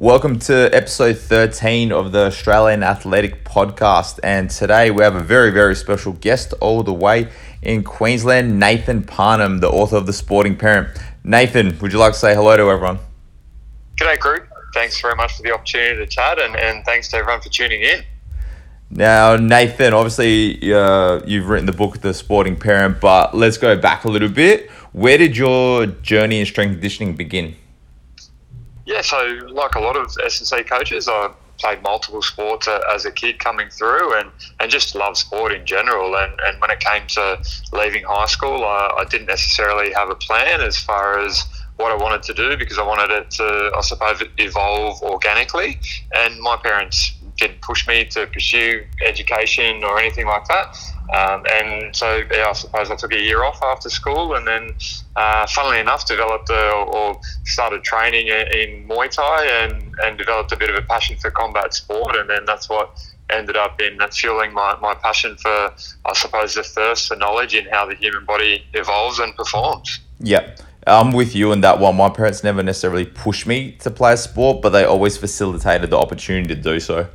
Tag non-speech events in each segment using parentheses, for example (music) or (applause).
Welcome to episode 13 of the Australian Athletic Podcast. And today we have a very, very special guest all the way in Queensland, Nathan Parnham, the author of The Sporting Parent. Nathan, would you like to say hello to everyone? G'day, group. Thanks very much for the opportunity to chat, and, and thanks to everyone for tuning in. Now, Nathan, obviously uh, you've written the book, The Sporting Parent, but let's go back a little bit. Where did your journey in strength conditioning begin? Yeah, so like a lot of S&C coaches, I played multiple sports as a kid coming through and, and just love sport in general. And, and when it came to leaving high school, I, I didn't necessarily have a plan as far as what I wanted to do because I wanted it to, I suppose, evolve organically. And my parents didn't push me to pursue education or anything like that. Um, and so, yeah, I suppose I took a year off after school, and then, uh, funnily enough, developed a, or started training in Muay Thai and, and developed a bit of a passion for combat sport, and then that's what ended up in fueling my, my passion for, I suppose, the thirst for knowledge in how the human body evolves and performs. Yeah. I'm with you on that one. My parents never necessarily pushed me to play a sport, but they always facilitated the opportunity to do so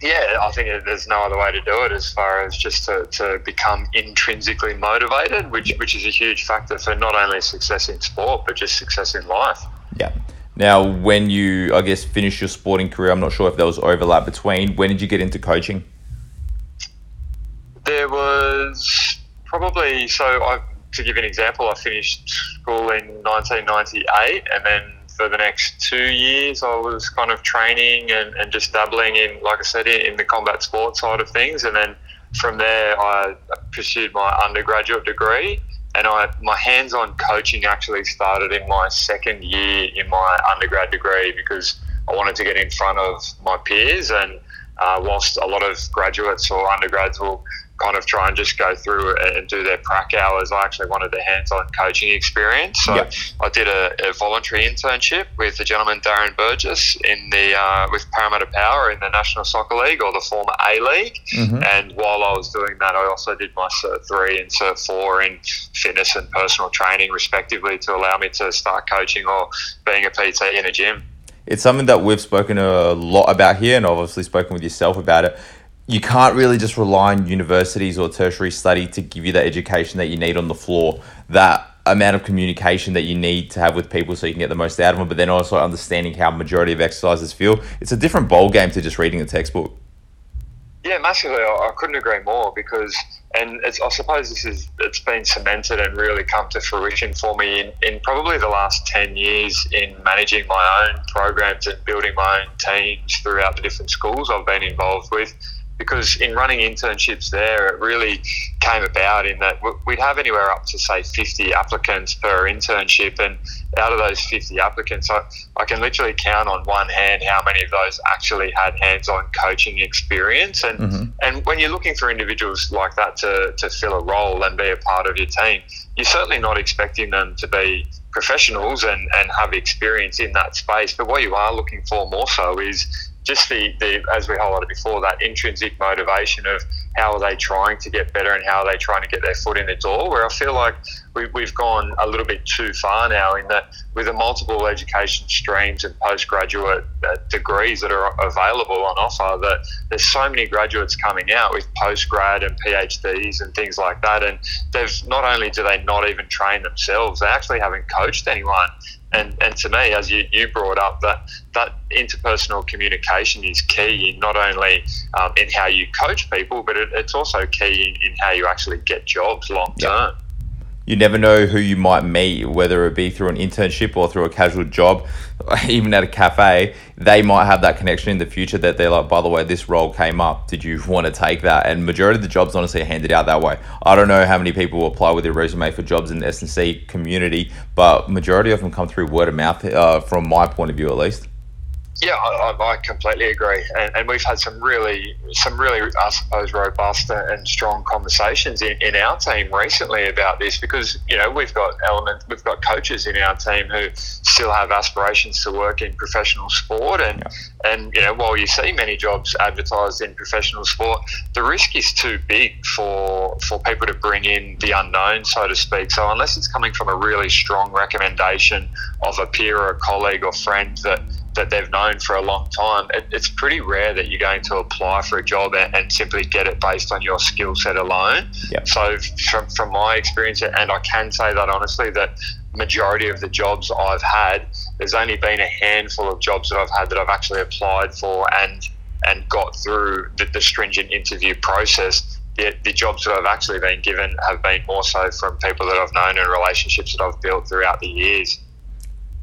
yeah, I think there's no other way to do it as far as just to, to become intrinsically motivated, which which is a huge factor for not only success in sport but just success in life. Yeah. Now, when you, I guess, finished your sporting career, I'm not sure if there was overlap between. When did you get into coaching? There was probably so. I to give you an example, I finished school in 1998, and then for the next two years, I was kind of training and, and just dabbling in, like I said, in the combat sports side of things. And then from there, I pursued my undergraduate degree. And I, my hands-on coaching actually started in my second year in my undergrad degree because I wanted to get in front of my peers. And uh, whilst a lot of graduates or undergrads will kind of try and just go through and do their prac hours. I actually wanted the hands-on coaching experience, so yep. I did a, a, voluntary internship with the gentleman Darren Burgess in the uh, with Parramatta Power in the National Soccer League or the former A League. Mm-hmm. And while I was doing that, I also did my Cert three and Cert four in fitness and personal training, respectively, to allow me to start coaching or being a PT in a gym. It's something that we've spoken a lot about here, and obviously spoken with yourself about it you can't really just rely on universities or tertiary study to give you that education that you need on the floor, that amount of communication that you need to have with people so you can get the most out of them, but then also understanding how majority of exercises feel. It's a different bowl game to just reading a textbook. Yeah, massively. I, couldn't agree more because, and I suppose this is it's been cemented and really come to fruition for me in, in probably the last ten years in managing my own programs and building my own teams throughout the different schools I've been involved with because in running internships there, it really came about in that we'd have anywhere up to say 50 applicants per internship, and out of those 50 applicants, I, I can literally count on one hand how many of those actually had hands-on coaching experience. And mm-hmm. and when you're looking for individuals like that to, to fill a role and be a part of your team, you're certainly not expecting them to be professionals and, and have experience in that space. But what you are looking for more so is just the, the as we highlighted before, that intrinsic motivation of how are they trying to get better and how are they trying to get their foot in the door. Where I feel like we, we've gone a little bit too far now in that with the multiple education streams and postgraduate uh, degrees that are available on offer, that there's so many graduates coming out with postgrad and PhDs and things like that, and they've not only do they not even train themselves, they actually haven't coached anyone and and to me, as you, you brought up, that that interpersonal communication is key in not only um, in how you coach people, but it, it's also key in, in how you actually get jobs long term. You never know who you might meet, whether it be through an internship or through a casual job, (laughs) even at a cafe. They might have that connection in the future that they're like, by the way, this role came up. Did you want to take that? And majority of the jobs honestly are handed out that way. I don't know how many people apply with their resume for jobs in the S&C community, but majority of them come through word of mouth, uh, from my point of view at least. Yeah, I, I, completely agree, and, and, we've had some really, some really, I suppose, robust and strong conversations in, in our team recently about this because you know we've got elements, we've got coaches in our team who still have aspirations to work in professional sport, and. And you know while you see many jobs advertised in professional sport, the risk is too big for for people to bring in the unknown, so to speak. So unless it's coming from a really strong recommendation of a peer or a colleague or friend that that they've known for a long time, it, it's pretty rare that you're going to apply for a job and, and simply get it based on your skill set alone. Yep. So, from, from my experience, and I can say that honestly, that majority of the jobs I've had, there's only been a handful of jobs that I've had that I've actually applied for and and got through the, the stringent interview process. The, the jobs that I've actually been given have been more so from people that I've known and relationships that I've built throughout the years.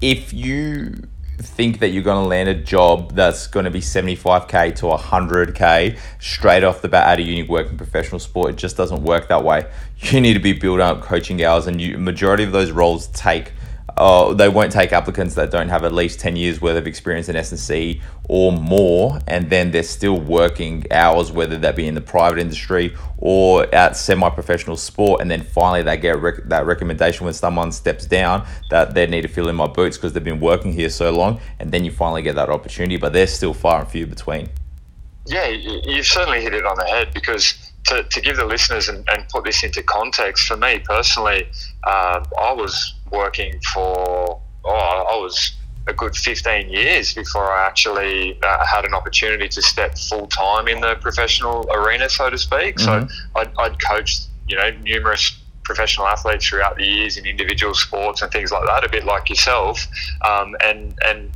If you think that you're going to land a job that's going to be 75k to 100k straight off the bat out of uni working professional sport it just doesn't work that way you need to be building up coaching hours and you majority of those roles take uh, they won't take applicants that don't have at least 10 years worth of experience in S&C or more, and then they're still working hours, whether that be in the private industry or at semi-professional sport, and then finally they get rec- that recommendation when someone steps down that they need to fill in my boots because they've been working here so long, and then you finally get that opportunity, but they're still far and few between. Yeah, you've certainly hit it on the head because to, to give the listeners and, and put this into context, for me personally, uh, I was working for, oh, I was a good 15 years before I actually uh, had an opportunity to step full time in the professional arena, so to speak. Mm-hmm. So I'd, I'd coached, you know, numerous professional athletes throughout the years in individual sports and things like that, a bit like yourself. Um, and, and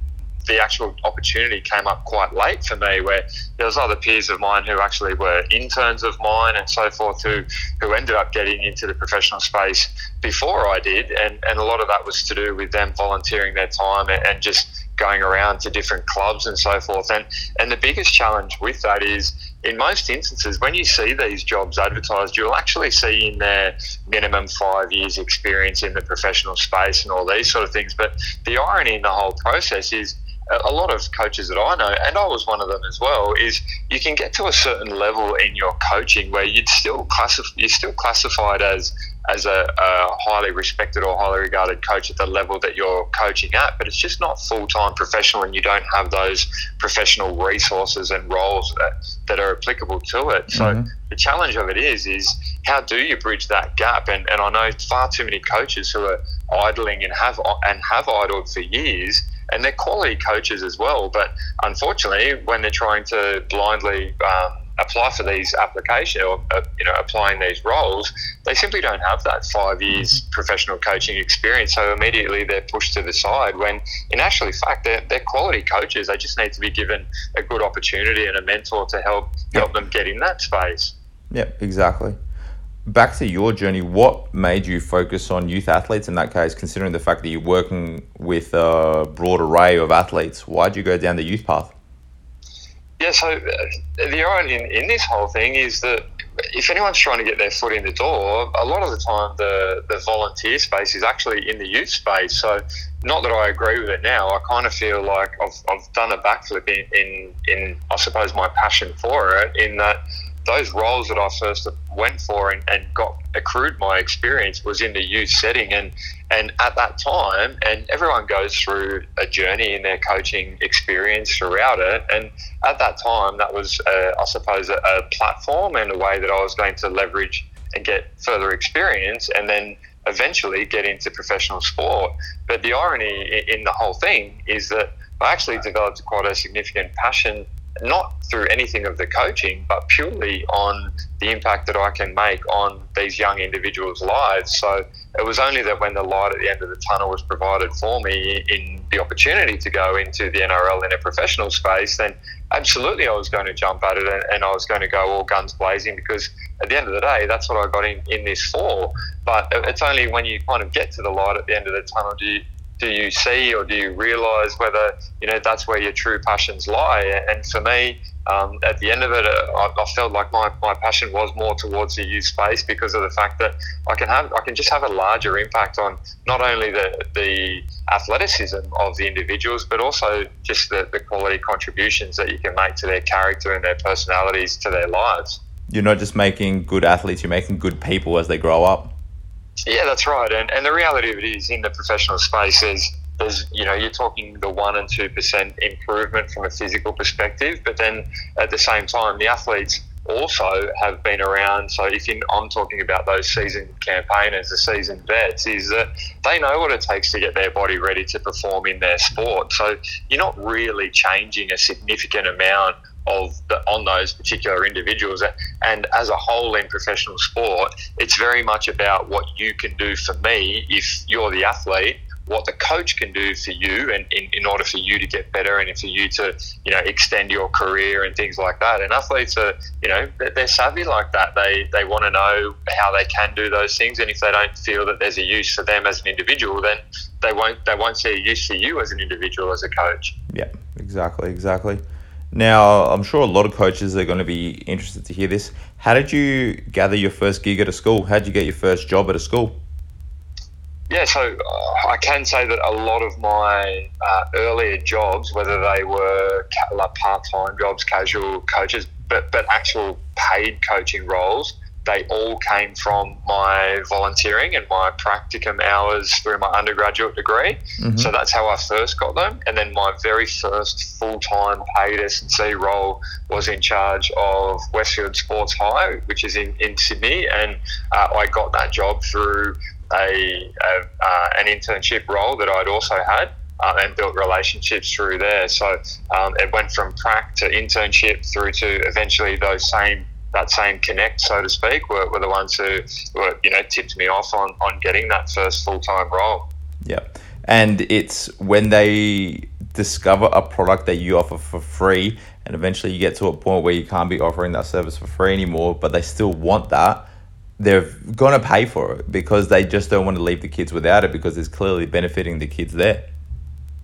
the actual opportunity came up quite late for me, where there was other peers of mine who actually were interns of mine and so forth, who who ended up getting into the professional space before I did, and and a lot of that was to do with them volunteering their time and, and just going around to different clubs and so forth. And and the biggest challenge with that is in most instances, when you see these jobs advertised, you'll actually see in there minimum five years experience in the professional space and all these sort of things. But the irony in the whole process is a lot of coaches that I know, and I was one of them as well, is you can get to a certain level in your coaching where you'd still classify, you're still classified as as a, a, highly respected or highly regarded coach at the level that you're coaching at, but it's just not full time professional, and you don't have those professional resources and roles that, that are applicable to it. So mm-hmm. the challenge of it is is how do you bridge that gap? And and I know far too many coaches who are idling and have and have idled for years and they're quality coaches as well. But unfortunately, when they're trying to blindly um, apply for these applications or uh, you know applying these roles, they simply don't have that five years professional coaching experience. So immediately they're pushed to the side. When in actually fact they're, they're quality coaches. They just need to be given a good opportunity and a mentor to help help them get in that space. Yep, exactly back to your journey, what made you focus on youth athletes in that case, considering the fact that you're working with a broad array of athletes? Why'd you go down the youth path? Yeah, so uh, the irony in, in this whole thing is that if anyone's trying to get their foot in the door, a lot of the time the, the volunteer space is actually in the youth space. So, not that I agree with it now, I kind of feel like I've, I've done a backflip in, in, in, I suppose, my passion for it, in that those roles that I first went for and, and got accrued my experience was in the youth setting. And and at that time and everyone goes through a journey in their coaching experience throughout it. And at that time that was uh, I suppose a, a platform and a way that I was going to leverage and get further experience and then eventually get into professional sport. But the irony in the whole thing is that I actually developed quite a significant passion not through anything of the coaching, but purely on the impact that I can make on these young individuals' lives. So it was only that when the light at the end of the tunnel was provided for me in the opportunity to go into the NRL in a professional space, then absolutely I was going to jump at it and, and I was going to go all guns blazing because at the end of the day, that's what I got in, in this for. But it's only when you kind of get to the light at the end of the tunnel do you, do you see or do you realize whether you know that's where your true passions lie? And for me um, at the end of it uh, I, I, felt like my, my passion was more towards the youth space because of the fact that I can have I can just have a larger impact on not only the the athleticism of the individuals but also just the, the quality contributions that you can make to their character and their personalities to their lives. You're not just making good athletes you're making good people as they grow up yeah, that's right. And, and the reality of it is, in the professional space, is there's you know you're talking the one and two percent improvement from a physical perspective, but then at the same time, the athletes also have been around. So if you, I'm talking about those seasoned campaigners, the seasoned vets, is that they know what it takes to get their body ready to perform in their sport. So you're not really changing a significant amount of the, on those particular individuals. And as a whole in professional sport, it's very much about what you can do for me if you're the athlete what the coach can do for you and in, in order for you to get better and for you to you know extend your career and things like that. And athletes are you know they're savvy like that. They they want to know how they can do those things. And if they don't feel that there's a use for them as an individual then they won't they won't see a use for you as an individual as a coach. Yeah exactly exactly now i'm sure a lot of coaches are going to be interested to hear this. How did you gather your first gig at a school? How did you get your first job at a school? Yeah, so uh, I can say that a lot of my uh, earlier jobs, whether they were ca- like part-time jobs, casual coaches, but but actual paid coaching roles, they all came from my volunteering and my practicum hours through my undergraduate degree. Mm-hmm. So that's how I first got them. And then my very first full-time paid S&C role was in charge of Westfield Sports High, which is in, in Sydney. And uh, I got that job through a, a uh, an internship role that I'd also had. Uh, and built relationships through there. So um, it went from prac to internship through to eventually those same that same connect, so to speak, were, were the ones who were you know tipped me off on on getting that first full time role. Yeah, and it's when they discover a product that you offer for free, and eventually you get to a point where you can't be offering that service for free anymore, but they still want that they're going to pay for it because they just don't want to leave the kids without it because it's clearly benefiting the kids there.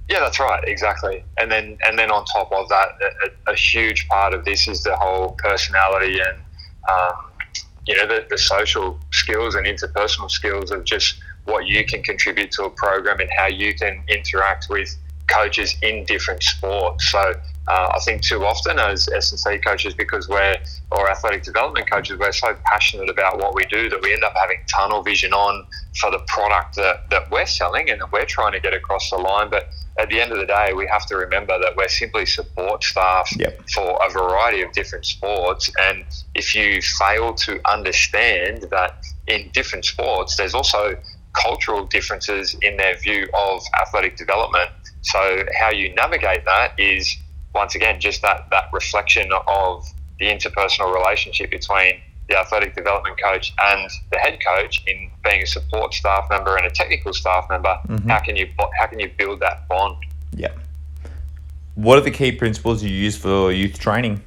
Yeah, that's right, exactly. And then and then on top of that, a, a huge part of this is the whole personality and um, you know the, the social skills and interpersonal skills of just what you can contribute to a program and how you can interact with coaches in different sports. So uh, I think too often as S&C coaches, because we're, or athletic development coaches, we're so passionate about what we do that we end up having tunnel vision on for the product that, that we're selling and that we're trying to get across the line. But at the end of the day, we have to remember that we're simply support staff yep. for a variety of different sports. And if you fail to understand that in different sports, there's also cultural differences in their view of athletic development. So, how you navigate that is once again, just that, that reflection of the interpersonal relationship between the athletic development coach and the head coach in being a support staff member and a technical staff member. Mm-hmm. How can you how can you build that bond? Yeah. What are the key principles you use for youth training?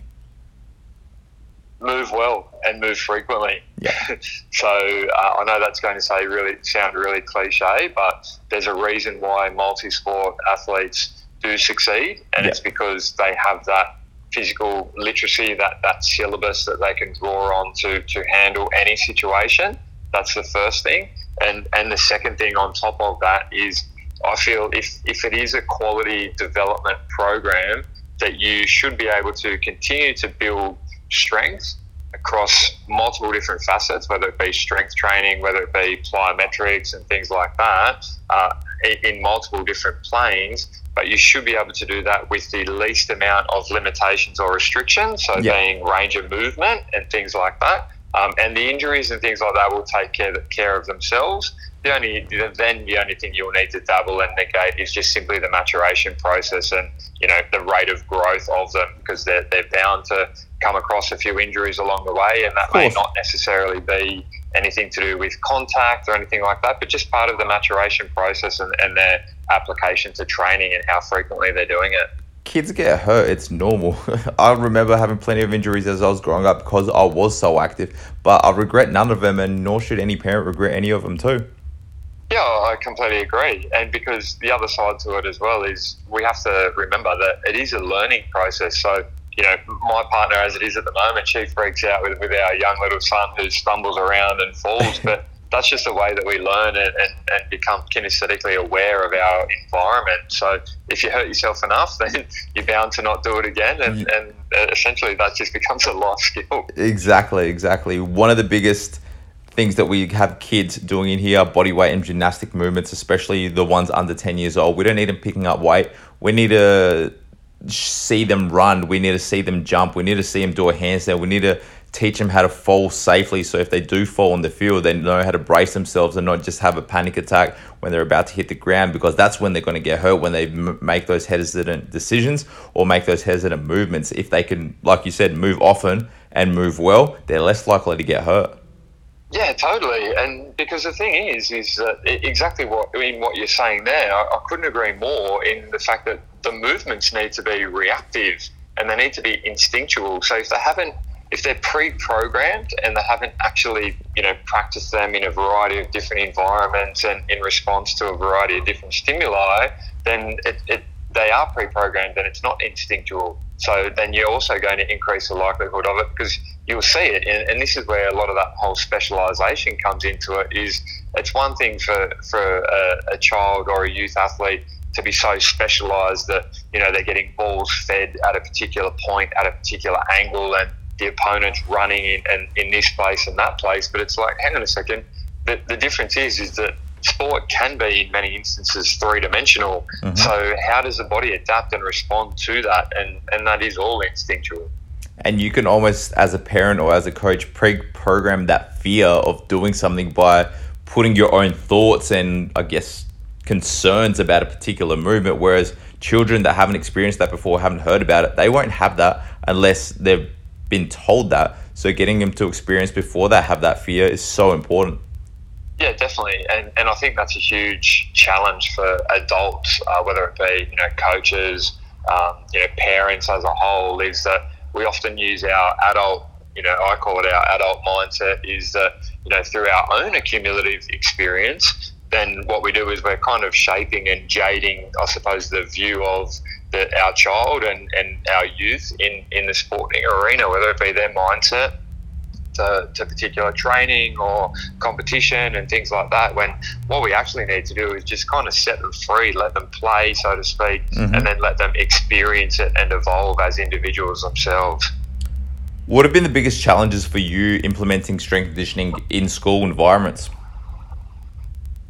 Move well and move frequently. Yeah. (laughs) so uh, I know that's going to say really sound really cliche, but there's a reason why multi-sport athletes do succeed, and yep. it's because they have that physical literacy, that that syllabus that they can draw on to to handle any situation. That's the first thing, and and the second thing on top of that is I feel if if it is a quality development program that you should be able to continue to build strength across multiple different facets, whether it be strength training, whether it be plyometrics and things like that, uh, in multiple different planes, but you should be able to do that with the least amount of limitations or restrictions. So, yep. being range of movement and things like that. Um, and the injuries and things like that will take care, care of themselves. The only then the only thing you'll need to double and negate is just simply the maturation process and you know the rate of growth of them because they're, they're bound to come across a few injuries along the way and that may not necessarily be anything to do with contact or anything like that, but just part of the maturation process and, and their application to training and how frequently they're doing it. Kids get hurt, it's normal. (laughs) I remember having plenty of injuries as I was growing up because I was so active, but I regret none of them, and nor should any parent regret any of them, too. Yeah, I completely agree. And because the other side to it as well is we have to remember that it is a learning process. So you know, my partner as it is at the moment, she freaks out with, with our young little son who stumbles around and falls. (laughs) but that's just the way that we learn and, and, and, become kinesthetically aware of our environment. So if you hurt yourself enough, (laughs) then you're bound to not do it again. And, and uh, essentially that just becomes a life skill. Exactly, exactly. One of the biggest things that we have kids doing in here body weight and gymnastic movements, especially the ones under 10 years old. We don't need them picking up weight. We need to see them run. We need to see them jump. We need to see them do a handstand. We need to teach them how to fall safely. So if they do fall on the field, they know how to brace themselves and not just have a panic attack when they're about to hit the ground because that's when they're going to get hurt when they m- make those hesitant decisions or make those hesitant movements. If they can, like you said, move often and move well, they're less likely to get hurt. Yeah, totally. And because the thing is, is exactly what in what you're saying there, I, I couldn't agree more in the fact that the movements need to be reactive and they need to be instinctual. So if they haven't, if they're pre-programmed and they haven't actually, you know, practiced them in a variety of different environments and in response to a variety of different stimuli, then it, it they are pre-programmed and it's not instinctual. So then you're also going to increase the likelihood of it because you'll see it. And, and this is where a lot of that whole specialization comes into it. Is it's one thing for for a, a child or a youth athlete to be so specialized that you know they're getting balls fed at a particular point at a particular angle and the opponent's running in, in, in this place and that place. But it's like, hang on a second. The, the difference is is that sport can be in many instances three dimensional. Mm-hmm. So how does the body adapt and respond to that? And and that is all instinctual. And you can almost, as a parent or as a coach, pre-program that fear of doing something by putting your own thoughts and I guess concerns about a particular movement. Whereas children that haven't experienced that before, haven't heard about it, they won't have that unless they've been told that. So getting them to experience before they have that fear is so important. Yeah, definitely, and and I think that's a huge challenge for adults, uh, whether it be you know coaches, um, you know parents as a whole, is that we often use our adult, you know, I call it our adult mindset, is that you know through our own accumulative experience, then what we do is we're kind of shaping and jading, I suppose, the view of the, our child and, and our youth in, in the sporting arena, whether it be their mindset to, to particular training or competition and things like that. When what we actually need to do is just kind of set them free, let them play, so to speak, mm-hmm. and then let them experience it and evolve as individuals themselves. What have been the biggest challenges for you implementing strength conditioning in school environments?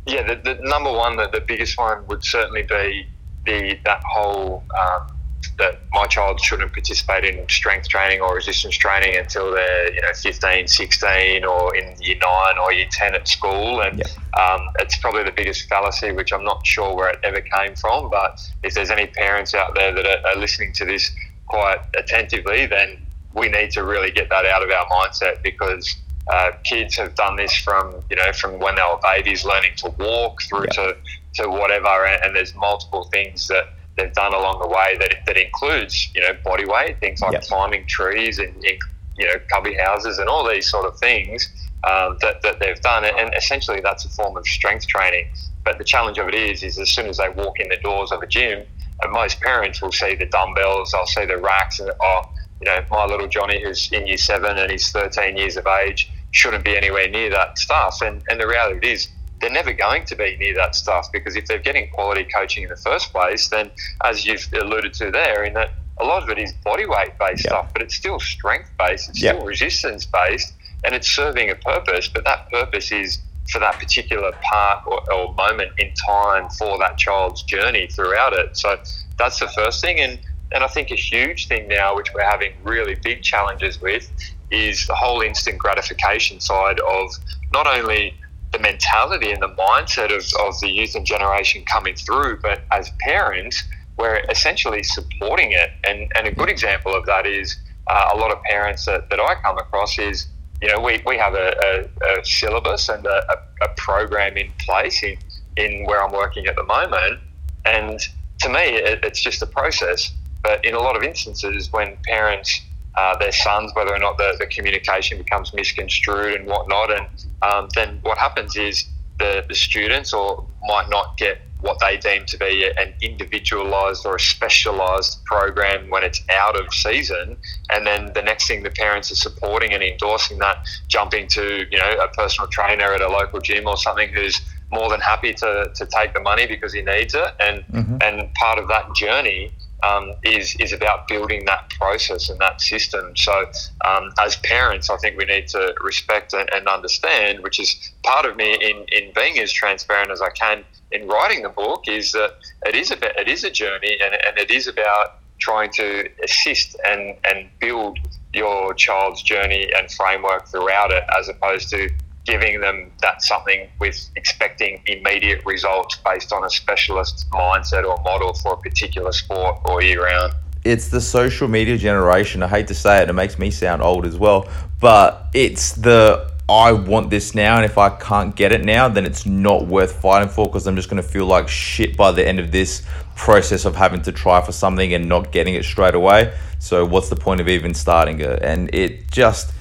Yeah, the, the number one, the, the biggest one would certainly be the that whole um, that my child shouldn't participate in strength training or resistance training until they're you know 15 16 or in year 9 or year 10 at school and yeah. um, it's probably the biggest fallacy which i'm not sure where it ever came from but if there's any parents out there that are, are listening to this quite attentively then we need to really get that out of our mindset because uh, kids have done this from you know from when they were babies learning to walk through yeah. to to whatever and, and there's multiple things that they've done along the way that that includes you know body weight, things like yes. climbing trees and, and, you know cubby houses and all these sort of things um, that that they've done, and essentially that's a form of strength training. But the challenge of it is, is as soon as they walk in the doors of a gym, and most parents will see the dumbbells, they'll see the racks, and oh, you know, my little Johnny who's in year seven and he's 13 years of age shouldn't be anywhere near that stuff. And and the reality is they're never going to be near that stuff because if they're getting quality coaching in the first place, then as you've alluded to there, in that a lot of it is body weight based stuff, but it's still strength based, it's still resistance based, and it's serving a purpose. But that purpose is for that particular part or, or moment in time for that child's journey throughout it. So that's the first thing, and and I think a huge thing now, which we're having really big challenges with, is the whole instant gratification side of not only the mentality and the mindset of, of the youth and generation coming through, but as parents, we're essentially supporting it. And, and a good example of that is uh, a lot of parents that, that I come across is, you know, we, we have a, a, a syllabus and a, a, program in place in, in where I'm working at the moment. And to me, it, it's just a process. But in a lot of instances, when parents uh, their sons, whether or not the, the communication becomes misconstrued and whatnot. And um, then what happens is the, the students or might not get what they deem to be an individualized or a specialized program when it's out of season. And then the next thing the parents are supporting and endorsing that, jumping to, you know, a personal trainer at a local gym or something who's more than happy to, to take the money because he needs it. And, mm-hmm. and part of that journey um, is is about building that process and that system. So, um, as parents, I think we need to respect and, and, understand, which is part of me in, in being as transparent as I can in writing the book, is that it is about it is a journey and, and it is about trying to assist and, and build your child's journey and framework throughout it, as opposed to giving them that something with expecting immediate results based on a specialist mindset or model for a particular sport or year round. It's the social media generation. I hate to say it, it makes me sound old as well, but it's the I want this now, and if I can't get it now, then it's not worth fighting for because I'm just going to feel like shit by the end of this process of having to try for something and not getting it straight away. So, what's the point of even starting it? And it just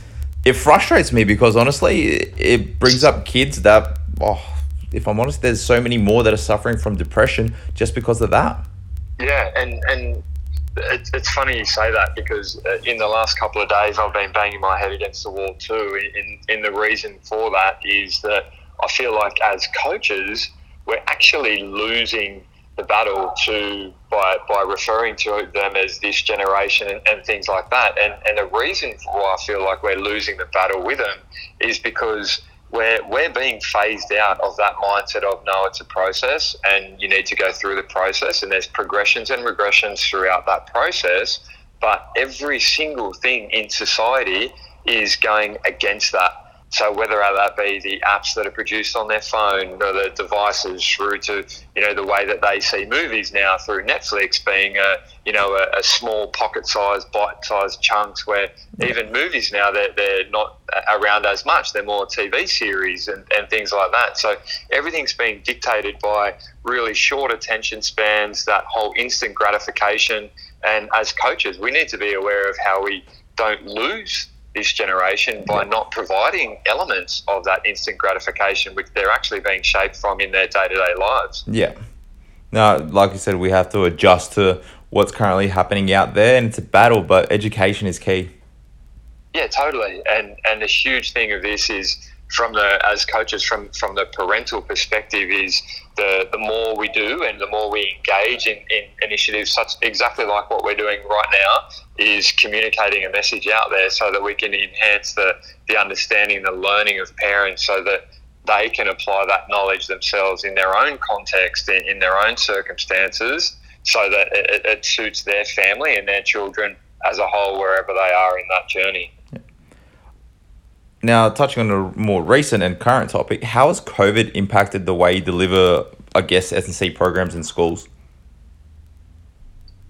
it frustrates me because honestly, it brings up kids that, oh, if I'm honest, there's so many more that are suffering from depression just because of that. Yeah, and and it's, funny you say that because uh, in the last couple of days I've been banging my head against the wall too. In the reason for that is that I feel like as coaches we're actually losing the battle to by by referring to them as this generation and, and things like that. And and the reason why I feel like we're losing the battle with them is because we're, we're being phased out of that mindset of no, it's a process and you need to go through the process and there's progressions and regressions throughout that process. But every single thing in society is going against that. So whether that be the apps that are produced on their phone or the devices through to, you know, the way that they see movies now through Netflix being a, you know, a, a small pocket-sized, bite-sized chunks where even movies now, they're, they're not around as much. They're more TV series and, and things like that. So everything's being dictated by really short attention spans, that whole instant gratification. And as coaches, we need to be aware of how we don't lose this generation by not providing elements of that instant gratification, which they're actually being shaped from in their day to day lives. Yeah. Now, like you said, we have to adjust to what's currently happening out there, and it's a battle, but education is key. Yeah, totally. And and the huge thing of this is from the as coaches from from the parental perspective is the the more we do and the more we engage in, in initiatives such exactly like what we're doing right now is communicating a message out there so that we can enhance the the understanding the learning of parents so that they can apply that knowledge themselves in their own context in, in their own circumstances so that it, it suits their family and their children as a whole wherever they are in that journey now, touching on a more recent and current topic, how has COVID impacted the way you deliver, I guess, S&C programs in schools?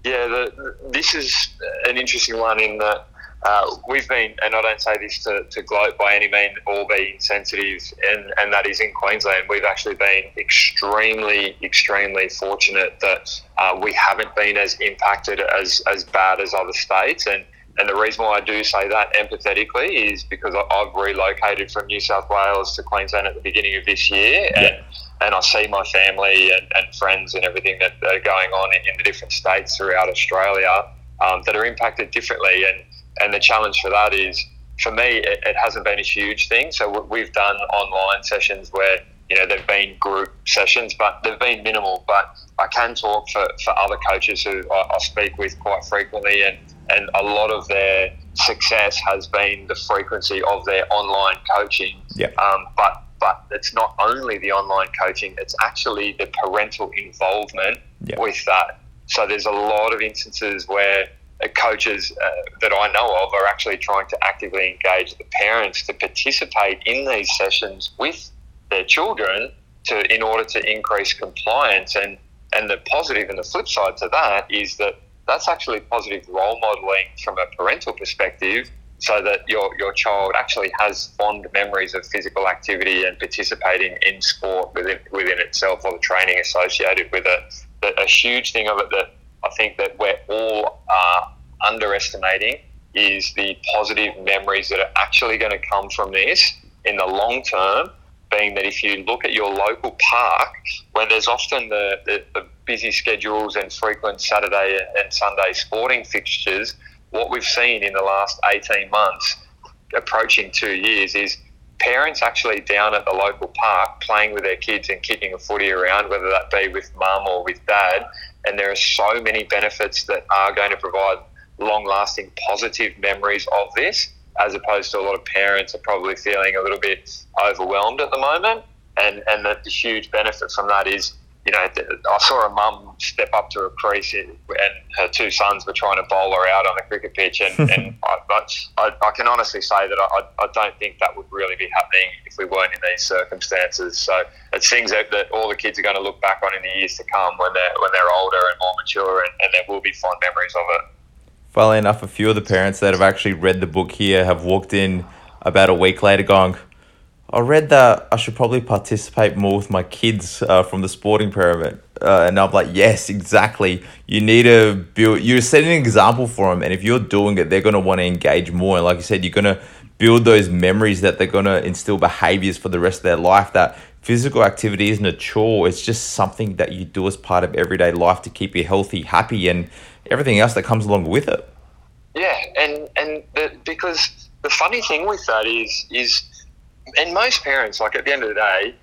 Yeah, the, this is an interesting one in that uh, we've been, and I don't say this to, to gloat by any means or be insensitive, and, and that is in Queensland. We've actually been extremely, extremely fortunate that uh, we haven't been as impacted as, as bad as other states. And and the reason why I do say that empathetically is because I've relocated from New South Wales to Queensland at the beginning of this year, and, yeah. and I see my family and, and friends and everything that, are going on in, in, the different states throughout Australia um, that are impacted differently. And, and the challenge for that is, for me, it, it hasn't been a huge thing. So we've done online sessions where you know they've been group sessions, but they've been minimal. But I can talk for, for other coaches who I, I speak with quite frequently and and a lot of their success has been the frequency of their online coaching. Yeah. Um, but but it's not only the online coaching; it's actually the parental involvement yep. with that. So there's a lot of instances where coaches uh, that I know of are actually trying to actively engage the parents to participate in these sessions with their children to in order to increase compliance and and the positive and the flip side to that is that that's actually positive role modeling from a parental perspective so that your, your child actually has fond memories of physical activity and participating in sport within, within itself or the training associated with it. But a huge thing of it that I think that we're all uh, underestimating is the positive memories that are actually going to come from this in the long term being that if you look at your local park, when there's often the, the, the busy schedules and frequent Saturday and Sunday sporting fixtures, what we've seen in the last 18 months, approaching two years, is parents actually down at the local park playing with their kids and kicking a footy around, whether that be with mum or with dad. And there are so many benefits that are going to provide long lasting positive memories of this as opposed to a lot of parents are probably feeling a little bit overwhelmed at the moment. And, and the, the huge benefit from that is you know, I saw a mum step up to a crease and her two sons were trying to bowl her out on the cricket pitch. And, and (laughs) I, I, I, can honestly say that I, I don't think that would really be happening if we weren't in these circumstances. So it's things that, that all the kids are going to look back on in the years to come when they're, when they're older and more mature, and, and there will be fond memories of it. Funnily enough, a few of the parents that have actually read the book here have walked in about a week later going, I read that I should probably participate more with my kids uh, from the sporting pyramid. Uh, and I'm like, yes, exactly. You need to build, you're setting an example for them. And if you're doing it, they're going to want to engage more. And like you said, you're going to build those memories that they're going to instill behaviors for the rest of their life. That physical activity isn't a chore, it's just something that you do as part of everyday life to keep you healthy, happy, and everything else that comes along with it. Yeah. And, and the, because the funny thing with that is, is, and most parents, like at the end of the day,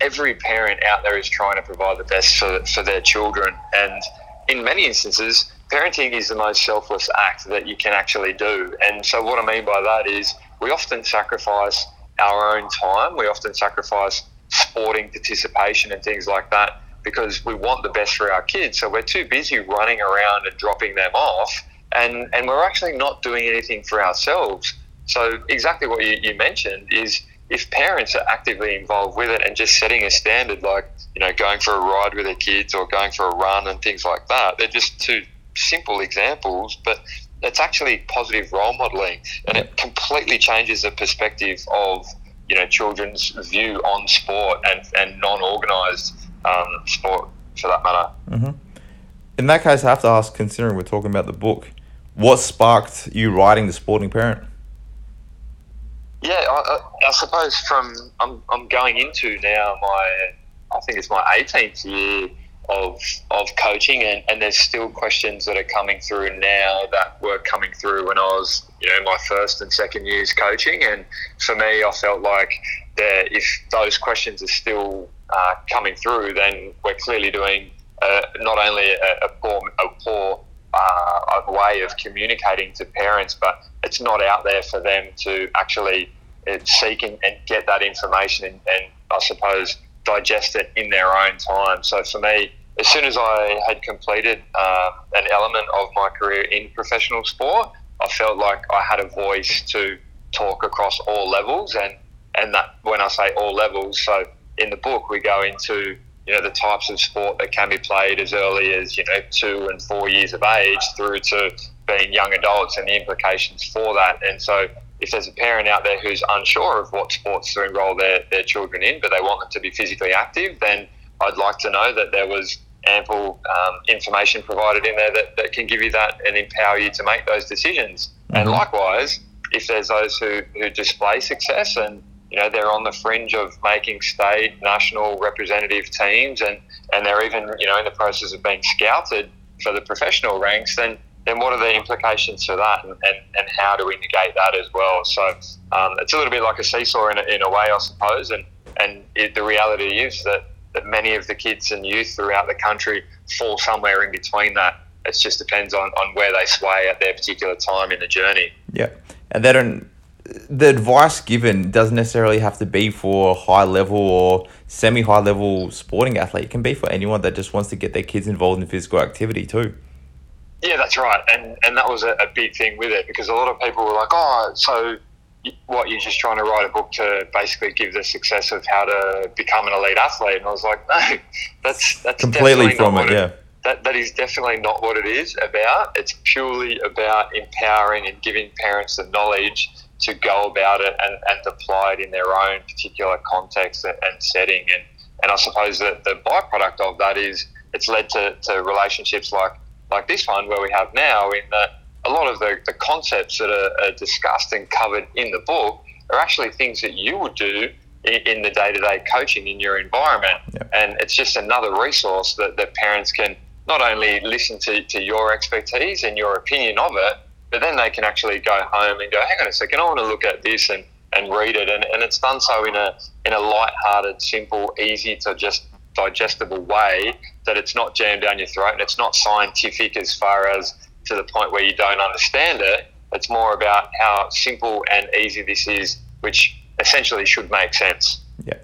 every parent out there is trying to provide the best for, for their children. And in many instances, parenting is the most selfless act that you can actually do. And so, what I mean by that is we often sacrifice our own time, we often sacrifice sporting participation and things like that because we want the best for our kids. So, we're too busy running around and dropping them off. And, and we're actually not doing anything for ourselves. So, exactly what you, you mentioned is if parents are actively involved with it and just setting a standard, like you know, going for a ride with their kids or going for a run and things like that, they're just two simple examples, but it's actually positive role modeling, and it completely changes the perspective of you know children's view on sport and and non-organized um, sport for that matter. Mm-hmm. In that case, I have to ask, considering we're talking about the book, what sparked you writing the Sporting Parent? Yeah, I, I, suppose from I'm, I'm going into now my I think it's my 18th year of of coaching, and, and there's still questions that are coming through now that were coming through when I was you know my first and second years coaching, and for me, I felt like that if those questions are still uh, coming through, then we're clearly doing uh, not only a, a poor a poor uh, way of communicating to parents, but it's not out there for them to actually uh, seek and, and, get that information and, and, I suppose digest it in their own time. So for me, as soon as I had completed uh, an element of my career in professional sport, I felt like I had a voice to talk across all levels, and and that when I say all levels, so in the book we go into you know the types of sport that can be played as early as you know two and four years of age through to being young adults and the implications for that and so if there's a parent out there who's unsure of what sports to enrol their, their children in but they want them to be physically active then i'd like to know that there was ample um, information provided in there that, that can give you that and empower you to make those decisions mm-hmm. and likewise if there's those who, who display success and you know they're on the fringe of making state, national representative teams, and and they're even you know in the process of being scouted for the professional ranks. Then then what are the implications for that, and, and, and how do we negate that as well? So um, it's a little bit like a seesaw in a, in a way, I suppose. And and it, the reality is that that many of the kids and youth throughout the country fall somewhere in between that. It just depends on, on where they sway at their particular time in the journey. Yeah, and they don't the advice given doesn't necessarily have to be for high level or semi high level sporting athlete. It can be for anyone that just wants to get their kids involved in physical activity too. Yeah, that's right, and and that was a, a big thing with it because a lot of people were like, "Oh, so what you're just trying to write a book to basically give the success of how to become an elite athlete?" And I was like, "No, (laughs) that's that's completely from it, yeah." that, that is definitely not what it is about. It's purely about empowering and giving parents the knowledge to go about it and, and apply it in their own particular context and, setting. And, and I suppose that the byproduct of that is it's led to, to relationships like, like this one where we have now in that a lot of the, the concepts that are, are discussed and covered in the book are actually things that you would do in, the day-to-day coaching in your environment. And it's just another resource that, that parents can not only listen to, to your expertise and your opinion of it, but then they can actually go home and go, hang on a second, I want to look at this and, and read it. And, and it's done so in a in a light-hearted, simple, easy to just digestible way that it's not jammed down your throat and it's not scientific as far as to the point where you don't understand it. It's more about how simple and easy this is, which essentially should make sense. Yeah.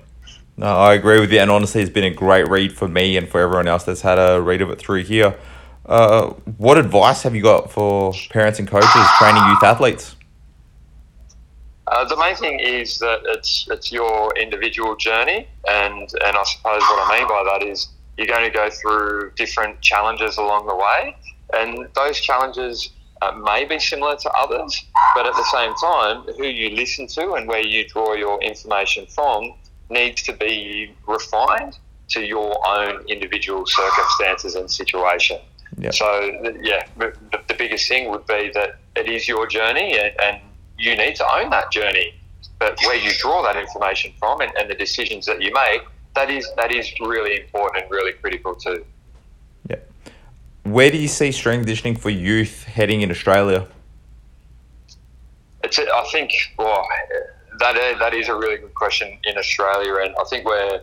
No, I agree with you, and honestly, it's been a great read for me and for everyone else that's had a read of it through here. Uh, what advice have you got for parents and coaches training youth athletes? Uh, the main thing is that it's it's your individual journey, and and I suppose what I mean by that is you're going to go through different challenges along the way, and those challenges uh, may be similar to others, but at the same time, who you listen to and where you draw your information from needs to be refined to your own individual circumstances and situation. Yep. So, yeah, the, the, biggest thing would be that it is your journey and, and, you need to own that journey. But where you draw that information from and, and the decisions that you make, that is that is really important and really critical too. Yeah. Where do you see strength conditioning for youth heading in Australia? It's, I think, well, that is, that is a really good question in Australia, and I think we're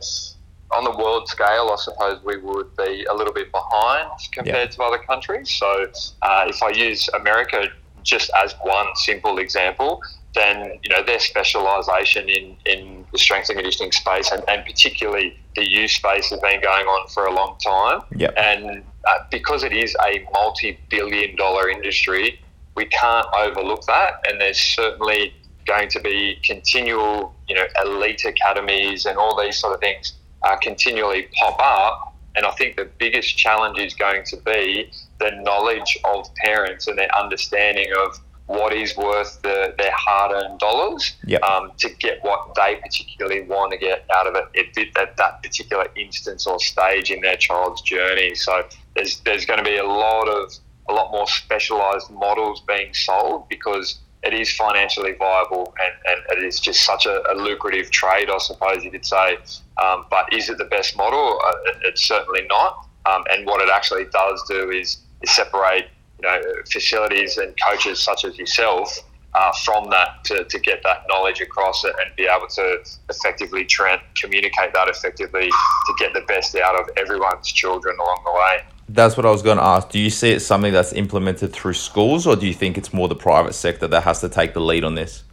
on the world scale. I suppose we would be a little bit behind compared yeah. to other countries. So, uh, if I use America just as one simple example, then you know their specialisation in, in the strength and conditioning space, and, and particularly the youth space, has been going on for a long time. Yep. And uh, because it is a multi-billion-dollar industry, we can't overlook that. And there's certainly going to be continual, you know, elite academies and all these sort of things uh, continually pop up. And I think the biggest challenge is going to be the knowledge of parents and their understanding of what is worth the, their hard-earned dollars yep. um, to get what they particularly want to get out of it at, at that particular instance or stage in their child's journey. So there's there's going to be a lot of a lot more specialised models being sold because it is financially viable and, and it is just such a, a lucrative trade, I suppose you could say. Um, but is it the best model? Uh, it's certainly not. Um, and what it actually does do is, is separate you know, facilities and coaches such as yourself uh, from that to, to get that knowledge across and be able to effectively tra- communicate that effectively to get the best out of everyone's children along the way. That's what I was going to ask. Do you see it something that's implemented through schools, or do you think it's more the private sector that has to take the lead on this?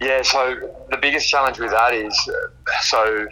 Yeah, so the biggest challenge with that is so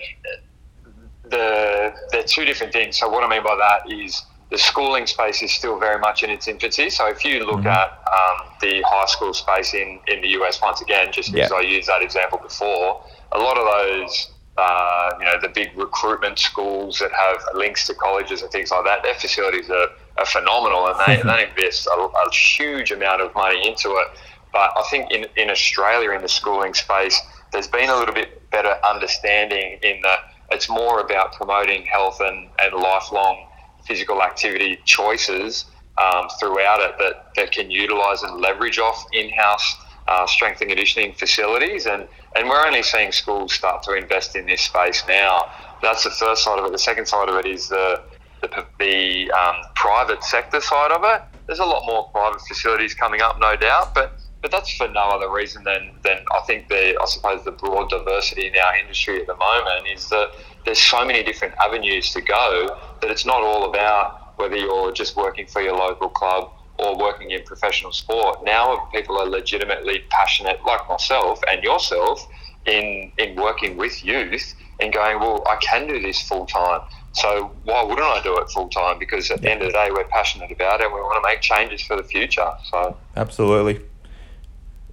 the they're two different things. So what I mean by that is the schooling space is still very much in its infancy. So if you look mm-hmm. at um, the high school space in, in the US, once again, just because I used that example before, a lot of those, uh, you know, the big recruitment schools that have links to colleges and things like that, their facilities are, are phenomenal and they, (laughs) they invest a, a huge amount of money into it. But I think in, in Australia, in the schooling space, there's been a little bit better understanding in that it's more about promoting health and, and lifelong physical activity choices um, throughout it that, that can utilize and leverage off in-house uh, strength and conditioning facilities and, and we're only seeing schools start to invest in this space now. That's the first side of it. The second side of it is the the, the um, private sector side of it. There's a lot more private facilities coming up no doubt but but that's for no other reason than, than I think the I suppose the broad diversity in our industry at the moment is that there's so many different avenues to go that it's not all about whether you're just working for your local club or working in professional sport. Now people are legitimately passionate, like myself and yourself, in in working with youth and going, well, I can do this full time. So why wouldn't I do it full time? Because at the end of the day, we're passionate about it. and We want to make changes for the future. So absolutely.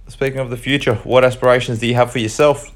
Speaking of the future, what aspirations do you have for yourself?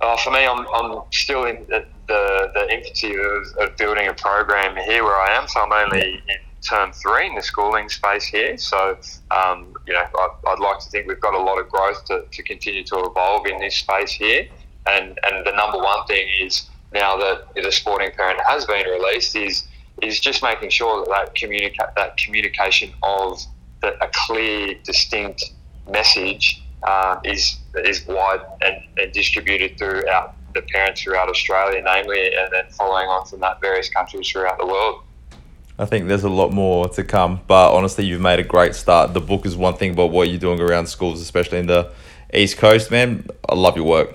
Uh, for me, I'm, I'm still in the, the, the infancy of, of, building a program here where I am. So I'm only in term three in the schooling space here. So, um, you know, I, would like to think we've got a lot of growth to, to continue to evolve in this space here. And, and the number one thing is now that the sporting parent has been released is is just making sure that that, communica- that communication of that a clear, distinct message uh, is is wide and, and, distributed throughout the parents throughout Australia, namely, and then following on from that, various countries throughout the world. I think there's a lot more to come, but honestly, you've made a great start. The book is one thing, but what you're doing around schools, especially in the East Coast, man, I love your work.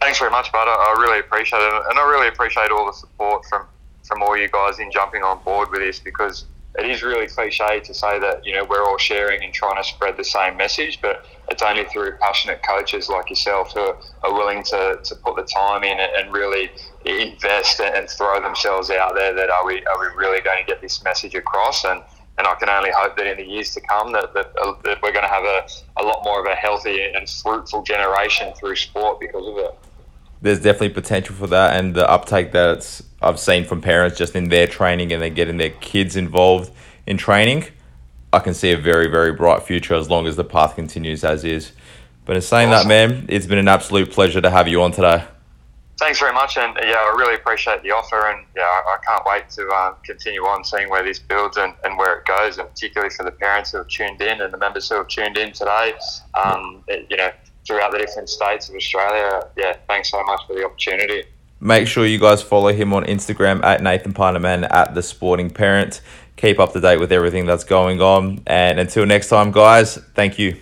Thanks very much, bud. I really appreciate it, and I really appreciate all the support from from all you guys in jumping on board with this because it is really cliche to say that you know we're all sharing and trying to spread the same message, but it's only through passionate coaches like yourself who are willing to, to put the time in and really invest and throw themselves out there that are we are we really going to get this message across and and I can only hope that in the years to come that, that, uh, that we're going to have a, a lot more of a healthy and fruitful generation through sport because of it. There's definitely potential for that, and the uptake that it's, I've seen from parents just in their training and then getting their kids involved in training. I can see a very, very bright future as long as the path continues as is. But in saying awesome. that, man, it's been an absolute pleasure to have you on today. Thanks very much, and yeah, I really appreciate the offer, and yeah, I, can't wait to uh, continue on seeing where this builds and, and where it goes, and particularly for the parents who have tuned in and the members who have tuned in today. Um, it, you know, throughout the different states of Australia. Yeah, thanks so much for the opportunity. Make sure you guys follow him on Instagram at Nathan Parnaman at the Sporting Parent. Keep up to date with everything that's going on, and until next time, guys, thank you.